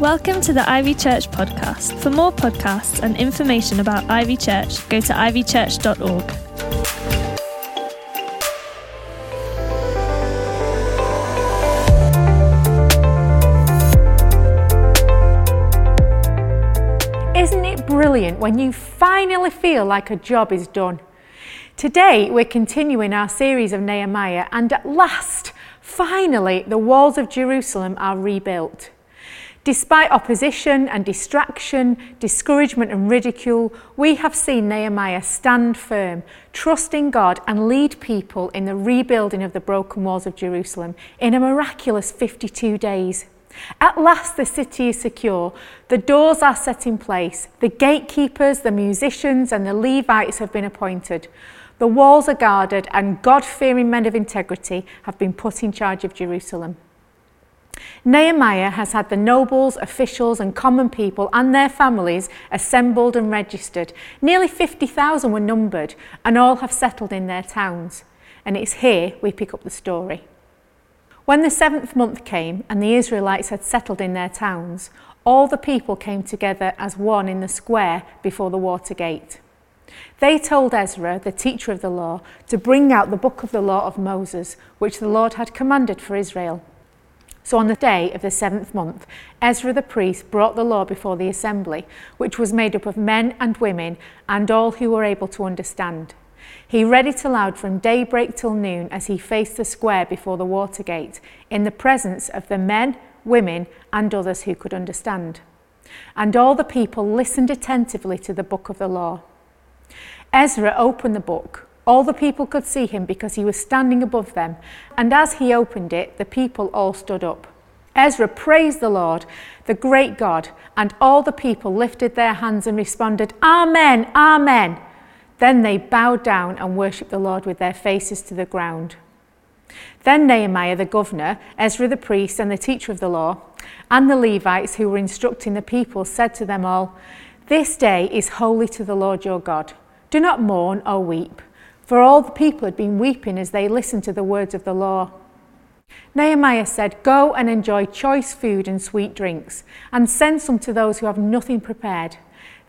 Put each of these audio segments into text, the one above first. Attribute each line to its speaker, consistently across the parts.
Speaker 1: Welcome to the Ivy Church podcast. For more podcasts and information about Ivy Church, go to ivychurch.org.
Speaker 2: Isn't it brilliant when you finally feel like a job is done? Today, we're continuing our series of Nehemiah, and at last, finally, the walls of Jerusalem are rebuilt. Despite opposition and distraction, discouragement and ridicule, we have seen Nehemiah stand firm, trust in God, and lead people in the rebuilding of the broken walls of Jerusalem in a miraculous 52 days. At last, the city is secure. The doors are set in place. The gatekeepers, the musicians, and the Levites have been appointed. The walls are guarded, and God fearing men of integrity have been put in charge of Jerusalem. Nehemiah has had the nobles, officials, and common people and their families assembled and registered. Nearly 50,000 were numbered, and all have settled in their towns. And it's here we pick up the story. When the seventh month came and the Israelites had settled in their towns, all the people came together as one in the square before the water gate. They told Ezra, the teacher of the law, to bring out the book of the law of Moses, which the Lord had commanded for Israel. So on the day of the seventh month, Ezra the priest brought the law before the assembly, which was made up of men and women and all who were able to understand. He read it aloud from daybreak till noon as he faced the square before the water gate, in the presence of the men, women, and others who could understand. And all the people listened attentively to the book of the law. Ezra opened the book all the people could see him because he was standing above them, and as he opened it, the people all stood up. Ezra praised the Lord, the great God, and all the people lifted their hands and responded, Amen, Amen. Then they bowed down and worshipped the Lord with their faces to the ground. Then Nehemiah the governor, Ezra the priest, and the teacher of the law, and the Levites who were instructing the people said to them all, This day is holy to the Lord your God. Do not mourn or weep for all the people had been weeping as they listened to the words of the law. Nehemiah said, Go and enjoy choice food and sweet drinks, and send some to those who have nothing prepared.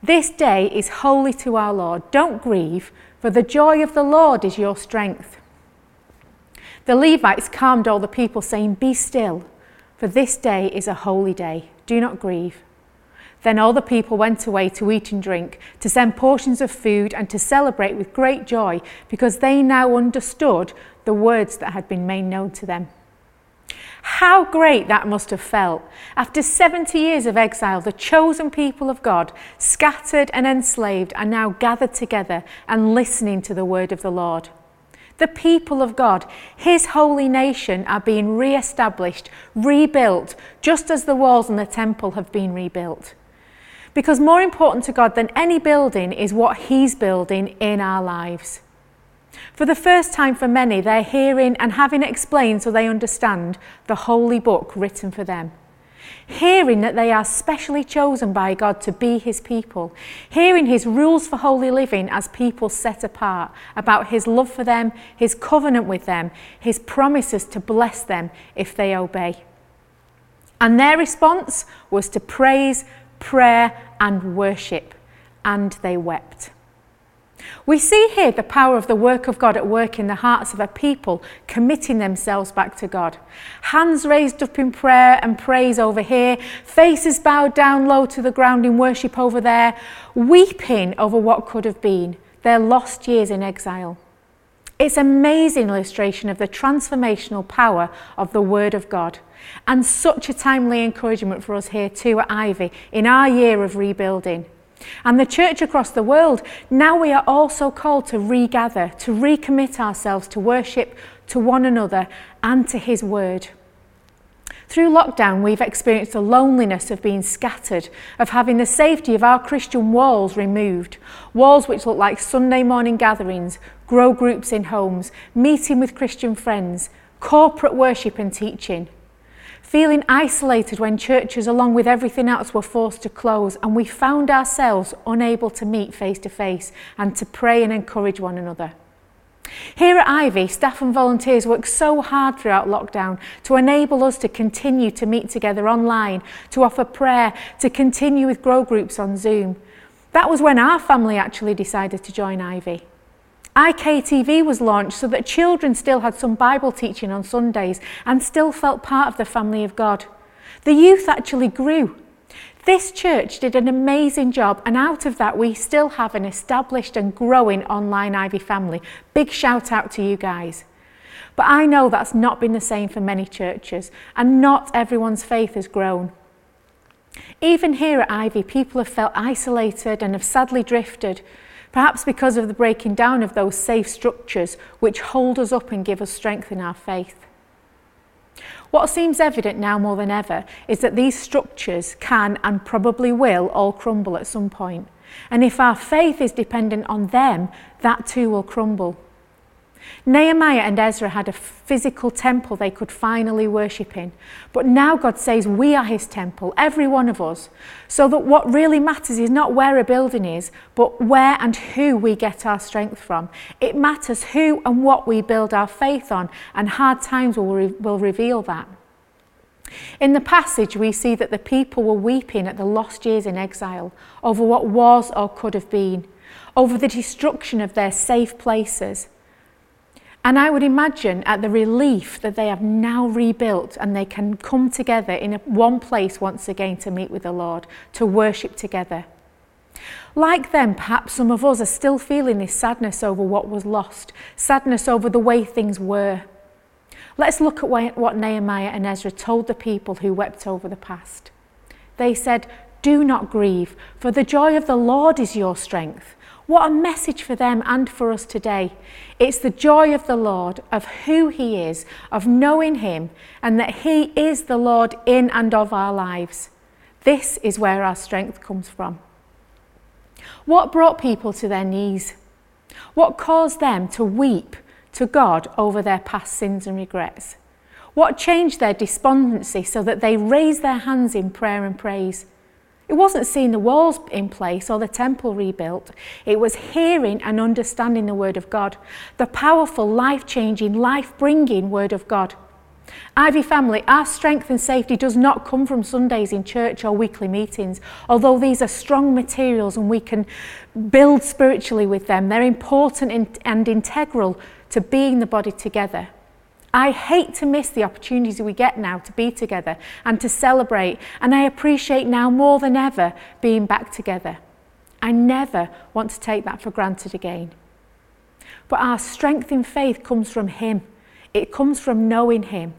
Speaker 2: This day is holy to our Lord. Don't grieve, for the joy of the Lord is your strength. The Levites calmed all the people, saying, Be still, for this day is a holy day. Do not grieve. Then all the people went away to eat and drink, to send portions of food, and to celebrate with great joy, because they now understood the words that had been made known to them. How great that must have felt. After 70 years of exile, the chosen people of God, scattered and enslaved, are now gathered together and listening to the word of the Lord. The people of God, His holy nation, are being re established, rebuilt, just as the walls and the temple have been rebuilt. Because more important to God than any building is what He's building in our lives. For the first time for many, they're hearing and having explained so they understand the holy book written for them. Hearing that they are specially chosen by God to be His people. Hearing His rules for holy living as people set apart, about His love for them, His covenant with them, His promises to bless them if they obey. And their response was to praise, prayer, and worship, and they wept. We see here the power of the work of God at work in the hearts of a people committing themselves back to God. Hands raised up in prayer and praise over here, faces bowed down low to the ground in worship over there, weeping over what could have been their lost years in exile. It's an amazing illustration of the transformational power of the Word of God and such a timely encouragement for us here too at Ivy in our year of rebuilding. And the church across the world, now we are also called to regather, to recommit ourselves to worship to one another and to His Word. Through lockdown, we've experienced the loneliness of being scattered, of having the safety of our Christian walls removed. Walls which look like Sunday morning gatherings, grow groups in homes, meeting with Christian friends, corporate worship and teaching. Feeling isolated when churches, along with everything else, were forced to close, and we found ourselves unable to meet face to face and to pray and encourage one another. Here at Ivy, staff and volunteers worked so hard throughout lockdown to enable us to continue to meet together online, to offer prayer, to continue with grow groups on Zoom. That was when our family actually decided to join Ivy. IKTV was launched so that children still had some Bible teaching on Sundays and still felt part of the family of God. The youth actually grew. This church did an amazing job, and out of that, we still have an established and growing online Ivy family. Big shout out to you guys. But I know that's not been the same for many churches, and not everyone's faith has grown. Even here at Ivy, people have felt isolated and have sadly drifted, Perhaps because of the breaking down of those safe structures which hold us up and give us strength in our faith. What seems evident now more than ever is that these structures can and probably will all crumble at some point. And if our faith is dependent on them, that too will crumble. Nehemiah and Ezra had a physical temple they could finally worship in. But now God says we are his temple, every one of us. So that what really matters is not where a building is, but where and who we get our strength from. It matters who and what we build our faith on, and hard times will, re- will reveal that. In the passage, we see that the people were weeping at the lost years in exile over what was or could have been, over the destruction of their safe places and I would imagine at the relief that they have now rebuilt and they can come together in one place once again to meet with the Lord, to worship together. Like them, perhaps some of us are still feeling this sadness over what was lost, sadness over the way things were. Let's look at what Nehemiah and Ezra told the people who wept over the past. They said, Do not grieve, for the joy of the Lord is your strength. What a message for them and for us today. It's the joy of the Lord, of who He is, of knowing Him, and that He is the Lord in and of our lives. This is where our strength comes from. What brought people to their knees? What caused them to weep to God over their past sins and regrets? What changed their despondency so that they raised their hands in prayer and praise? It wasn't seeing the walls in place or the temple rebuilt. It was hearing and understanding the Word of God, the powerful, life changing, life bringing Word of God. Ivy family, our strength and safety does not come from Sundays in church or weekly meetings, although these are strong materials and we can build spiritually with them. They're important and integral to being the body together. I hate to miss the opportunities we get now to be together and to celebrate, and I appreciate now more than ever being back together. I never want to take that for granted again. But our strength in faith comes from Him, it comes from knowing Him,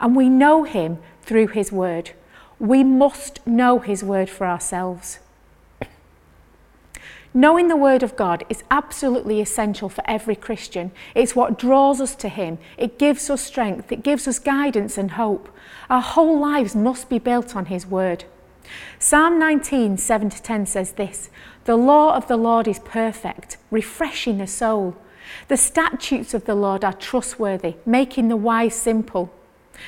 Speaker 2: and we know Him through His Word. We must know His Word for ourselves. Knowing the Word of God is absolutely essential for every Christian. It's what draws us to Him, it gives us strength, it gives us guidance and hope. Our whole lives must be built on His Word. Psalm 19, 7 to 10 says this The law of the Lord is perfect, refreshing the soul. The statutes of the Lord are trustworthy, making the wise simple.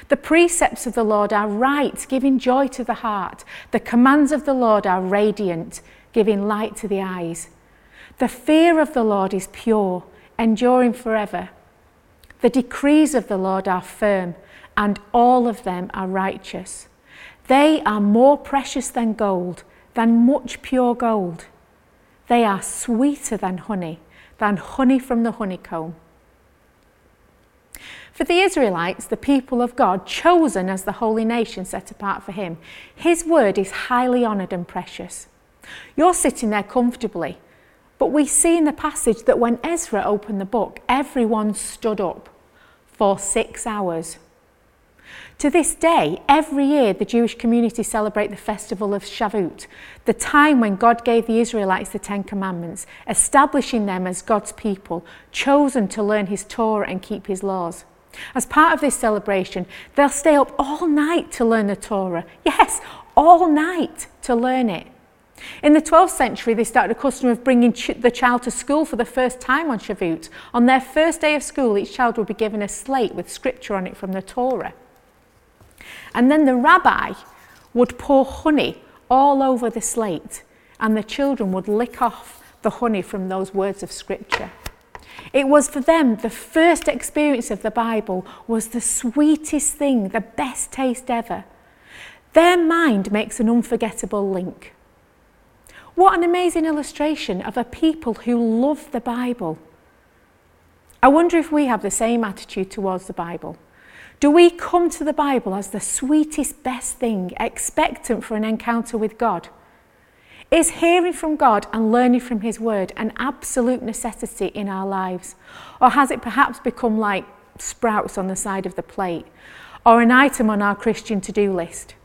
Speaker 2: The precepts of the Lord are right, giving joy to the heart. The commands of the Lord are radiant, giving light to the eyes. The fear of the Lord is pure, enduring forever. The decrees of the Lord are firm, and all of them are righteous. They are more precious than gold, than much pure gold. They are sweeter than honey, than honey from the honeycomb. For the Israelites, the people of God, chosen as the holy nation set apart for Him, His word is highly honoured and precious. You're sitting there comfortably. But we see in the passage that when Ezra opened the book, everyone stood up for six hours. To this day, every year the Jewish community celebrate the festival of Shavuot, the time when God gave the Israelites the Ten Commandments, establishing them as God's people, chosen to learn His Torah and keep His laws. As part of this celebration, they'll stay up all night to learn the Torah. Yes, all night to learn it. In the 12th century, they started a custom of bringing ch- the child to school for the first time on Shavuot. On their first day of school, each child would be given a slate with scripture on it from the Torah. And then the rabbi would pour honey all over the slate, and the children would lick off the honey from those words of scripture. It was for them the first experience of the Bible was the sweetest thing, the best taste ever. Their mind makes an unforgettable link. What an amazing illustration of a people who love the Bible. I wonder if we have the same attitude towards the Bible. Do we come to the Bible as the sweetest, best thing, expectant for an encounter with God? Is hearing from God and learning from His Word an absolute necessity in our lives? Or has it perhaps become like sprouts on the side of the plate or an item on our Christian to do list?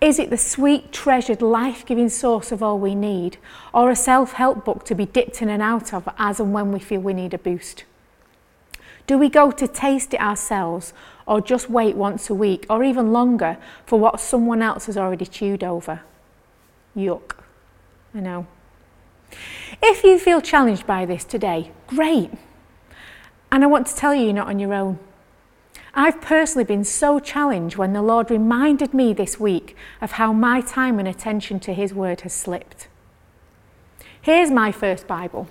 Speaker 2: Is it the sweet, treasured, life giving source of all we need, or a self help book to be dipped in and out of as and when we feel we need a boost? Do we go to taste it ourselves, or just wait once a week, or even longer, for what someone else has already chewed over? Yuck. I know. If you feel challenged by this today, great. And I want to tell you, you're not on your own. I've personally been so challenged when the Lord reminded me this week of how my time and attention to His Word has slipped. Here's my first Bible.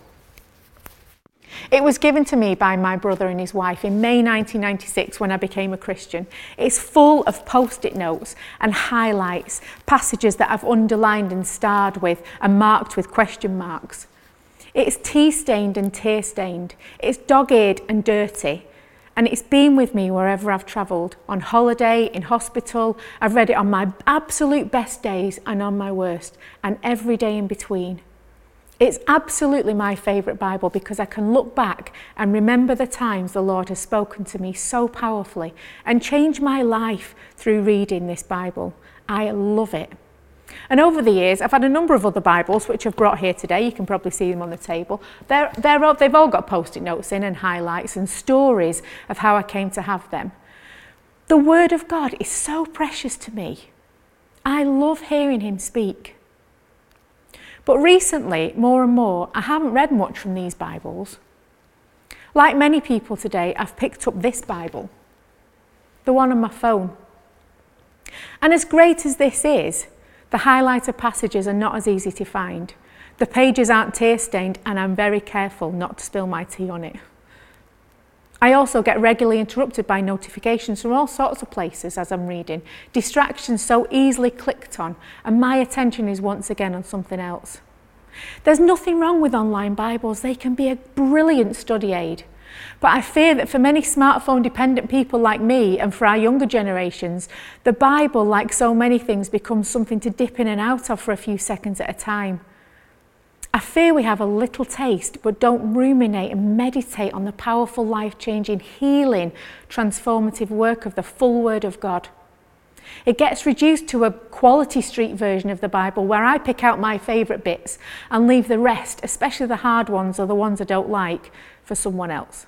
Speaker 2: It was given to me by my brother and his wife in May 1996 when I became a Christian. It's full of post it notes and highlights, passages that I've underlined and starred with and marked with question marks. It's tea stained and tear stained. It's dog eared and dirty. And it's been with me wherever I've travelled on holiday, in hospital. I've read it on my absolute best days and on my worst, and every day in between. It's absolutely my favourite Bible because I can look back and remember the times the Lord has spoken to me so powerfully and changed my life through reading this Bible. I love it. And over the years, I've had a number of other Bibles which I've brought here today. You can probably see them on the table. They're, they're all, they've all got post it notes in and highlights and stories of how I came to have them. The Word of God is so precious to me. I love hearing Him speak. But recently, more and more, I haven't read much from these Bibles. Like many people today, I've picked up this Bible, the one on my phone. And as great as this is, the highlighted passages are not as easy to find. The pages aren't tear stained, and I'm very careful not to spill my tea on it. I also get regularly interrupted by notifications from all sorts of places as I'm reading, distractions so easily clicked on, and my attention is once again on something else. There's nothing wrong with online Bibles, they can be a brilliant study aid. But I fear that for many smartphone dependent people like me and for our younger generations, the Bible, like so many things, becomes something to dip in and out of for a few seconds at a time. I fear we have a little taste but don't ruminate and meditate on the powerful, life changing, healing, transformative work of the full Word of God. It gets reduced to a quality street version of the Bible where I pick out my favourite bits and leave the rest, especially the hard ones or the ones I don't like, for someone else.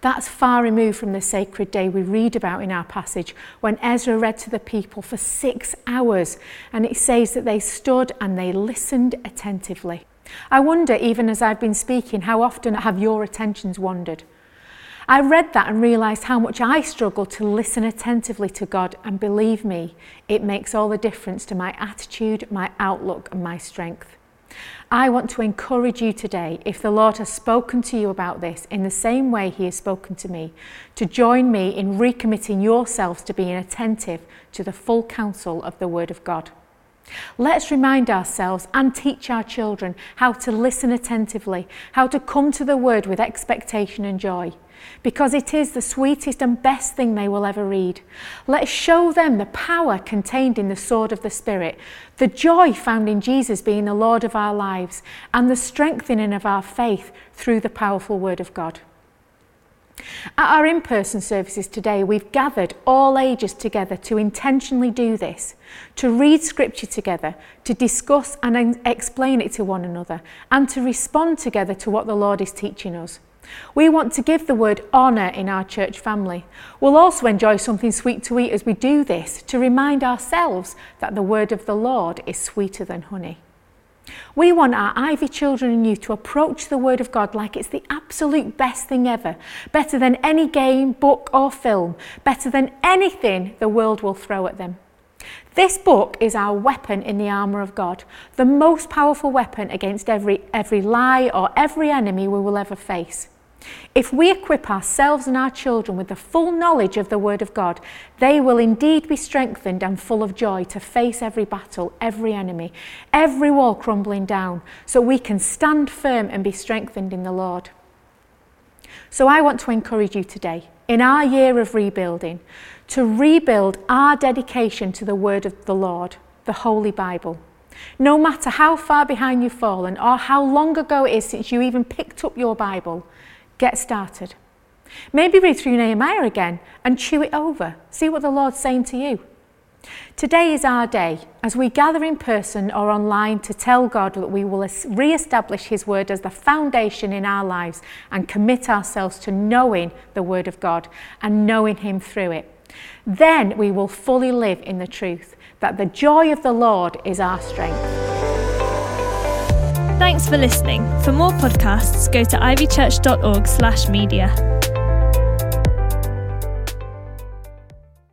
Speaker 2: That's far removed from the sacred day we read about in our passage when Ezra read to the people for six hours, and it says that they stood and they listened attentively. I wonder, even as I've been speaking, how often have your attentions wandered? I read that and realised how much I struggle to listen attentively to God, and believe me, it makes all the difference to my attitude, my outlook, and my strength. I want to encourage you today, if the Lord has spoken to you about this in the same way He has spoken to me, to join me in recommitting yourselves to being attentive to the full counsel of the Word of God. Let's remind ourselves and teach our children how to listen attentively, how to come to the Word with expectation and joy because it is the sweetest and best thing they will ever read. Let's show them the power contained in the sword of the Spirit, the joy found in Jesus being the Lord of our lives, and the strengthening of our faith through the powerful Word of God. At our in person services today, we've gathered all ages together to intentionally do this, to read Scripture together, to discuss and explain it to one another, and to respond together to what the Lord is teaching us. We want to give the word honour in our church family. We'll also enjoy something sweet to eat as we do this to remind ourselves that the word of the Lord is sweeter than honey. We want our Ivy children and youth to approach the Word of God like it's the absolute best thing ever, better than any game, book, or film, better than anything the world will throw at them. This book is our weapon in the armour of God, the most powerful weapon against every, every lie or every enemy we will ever face. If we equip ourselves and our children with the full knowledge of the Word of God, they will indeed be strengthened and full of joy to face every battle, every enemy, every wall crumbling down, so we can stand firm and be strengthened in the Lord. So I want to encourage you today, in our year of rebuilding, to rebuild our dedication to the Word of the Lord, the Holy Bible. No matter how far behind you've fallen or how long ago it is since you even picked up your Bible, Get started. Maybe read through Nehemiah again and chew it over. See what the Lord's saying to you. Today is our day as we gather in person or online to tell God that we will re establish His Word as the foundation in our lives and commit ourselves to knowing the Word of God and knowing Him through it. Then we will fully live in the truth that the joy of the Lord is our strength.
Speaker 1: Thanks for listening. For more podcasts, go to ivychurch.org/media.